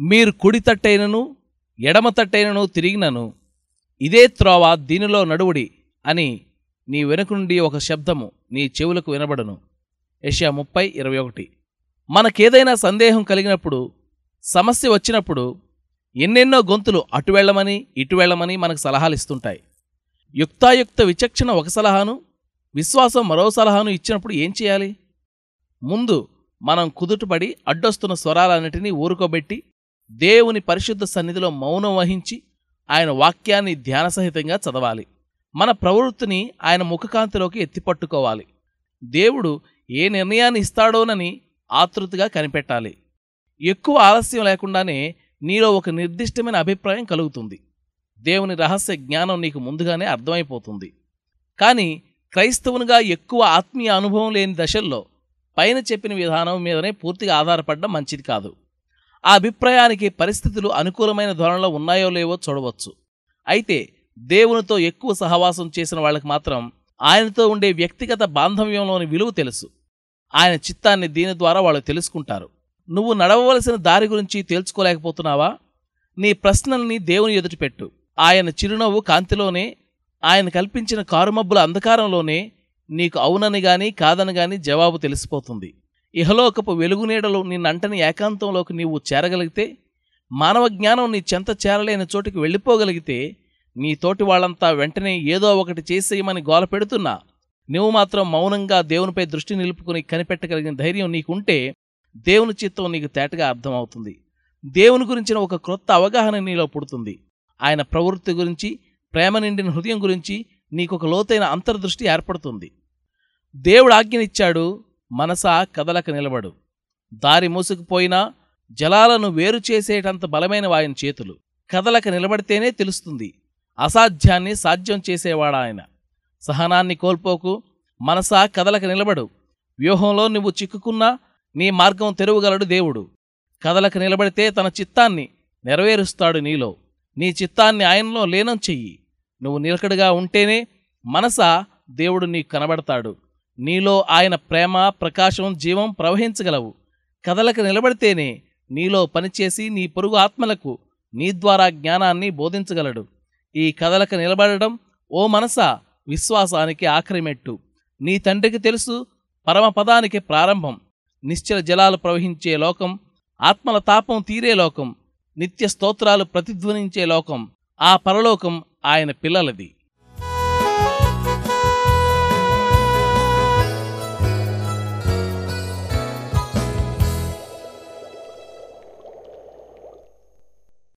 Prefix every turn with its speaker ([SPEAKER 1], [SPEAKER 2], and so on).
[SPEAKER 1] మీరు కుడి తట్టైనను ఎడమ తట్టైనను తిరిగినను ఇదే త్రోవ దీనిలో నడువుడి అని నీ వెనుక నుండి ఒక శబ్దము నీ చెవులకు వినబడును. ఏషియా ముప్పై ఇరవై ఒకటి. మనకేదైనా సందేహం కలిగినప్పుడు సమస్య వచ్చినప్పుడు ఎన్నెన్నో గొంతులు అటు వెళ్ళమని ఇటు వెళ్ళమని మనకు సలహాలు ఇస్తుంటాయి. యుక్తాయుక్త విచక్షణ ఒక సలహాను విశ్వాసం మరో సలహాను ఇచ్చినప్పుడు ఏం చేయాలి? ముందు మనం కుదుటపడి అడ్డొస్తున్న స్వరాలన్నిటినీ ఊరుకోబెట్టి దేవుని పరిశుద్ధ సన్నిధిలో మౌనం వహించి ఆయన వాక్యాన్ని ధ్యానసహితంగా చదవాలి. మన ప్రవృత్తిని ఆయన ముఖకాంతిలోకి ఎత్తిపట్టుకోవాలి. దేవుడు ఏ నిర్ణయాన్ని ఇస్తాడోనని ఆతృతగా కనిపెట్టాలి. ఎక్కువ ఆలస్యం లేకుండానే నీలో ఒక నిర్దిష్టమైన అభిప్రాయం కలుగుతుంది. దేవుని రహస్య జ్ఞానం నీకు ముందుగానే అర్థమైపోతుంది. కానీ క్రైస్తవునిగా ఎక్కువ ఆత్మీయ అనుభవం లేని దశల్లో పైన చెప్పిన విధానం మీదనే పూర్తిగా ఆధారపడడం మంచిది కాదు. ఆ అభిప్రాయానికి పరిస్థితులు అనుకూలమైన ధోరణిలో ఉన్నాయో లేవో చూడవచ్చు. అయితే దేవునితో ఎక్కువ సహవాసం చేసిన వాళ్ళకి మాత్రం ఆయనతో ఉండే వ్యక్తిగత బాంధవ్యంలోని విలువ తెలుసు. ఆయన చిత్తాన్ని దీని ద్వారా వాళ్ళు తెలుసుకుంటారు. నువ్వు నడవవలసిన దారి గురించి తేల్చుకోలేకపోతున్నావా? నీ ప్రశ్నల్ని దేవుని ఎదుటి పెట్టు. ఆయన చిరునవ్వు కాంతిలోనే ఆయన కల్పించిన కారుమబ్బుల అంధకారంలోనే నీకు అవునని గాని కాదని గాని జవాబు తెలిసిపోతుంది. ఇహలోకపు వెలుగునీడలు నిన్నంటని ఏకాంతంలోకి నీవు చేరగలిగితే మానవ జ్ఞానం నీ చెంత చేరలేని చోటికి వెళ్ళిపోగలిగితే నీ తోటి వాళ్ళంతా వెంటనే ఏదో ఒకటి చేసేయమని గోల పెడుతున్నా. నువ్వు మాత్రం మౌనంగా దేవునిపై దృష్టి నిలుపుకుని కనిపెట్టగలిగిన ధైర్యం నీకుంటే దేవుని చిత్తం నీకు తేటగా అర్థమవుతుంది. దేవుని గురించిన ఒక క్రొత్త అవగాహన నీలో పుడుతుంది. ఆయన ప్రవృత్తి గురించి ప్రేమ నిండిన హృదయం గురించి నీకొక లోతైన అంతర్దృష్టి ఏర్పడుతుంది. దేవుడు ఆజ్ఞనిచ్చాడు మనసా కదలక నిలబడు. దారి మూసుకుపోయినా జలాలను వేరు చేసేటంత బలమైన ఆయన చేతులు. కదలక నిలబడితేనే తెలుస్తుంది. అసాధ్యాన్ని సాధ్యం చేసేవాడాయన సహనాన్ని కోల్పోకు. మనసా కదలక నిలబడు. వ్యూహంలో నువ్వు చిక్కుకున్నా నీ మార్గం తెరువగలడు దేవుడు. కదలక నిలబడితే తన చిత్తాన్ని నెరవేరుస్తాడు నీలో. నీ చిత్తాన్ని ఆయనలో లీనం చెయ్యి. నువ్వు నిలకడగా ఉంటేనే మనసా దేవుడు నీకు కనబడతాడు. నీలో ఆయన ప్రేమ ప్రకాశం జీవం ప్రవహించగలవు. కథలకు నిలబడితేనే నీలో పనిచేసి నీ పొరుగు ఆత్మలకు నీ ద్వారా జ్ఞానాన్ని బోధించగలడు. ఈ కథలకు నిలబడడం ఓ మనస విశ్వాసానికి ఆఖరిమెట్టు. నీ తండ్రికి తెలుసు పరమపదానికి ప్రారంభం. నిశ్చల జలాలు ప్రవహించే లోకం ఆత్మల తాపం తీరే లోకం నిత్య స్తోత్రాలు ప్రతిధ్వనించే లోకం ఆ పరలోకం ఆయన పిల్లలది.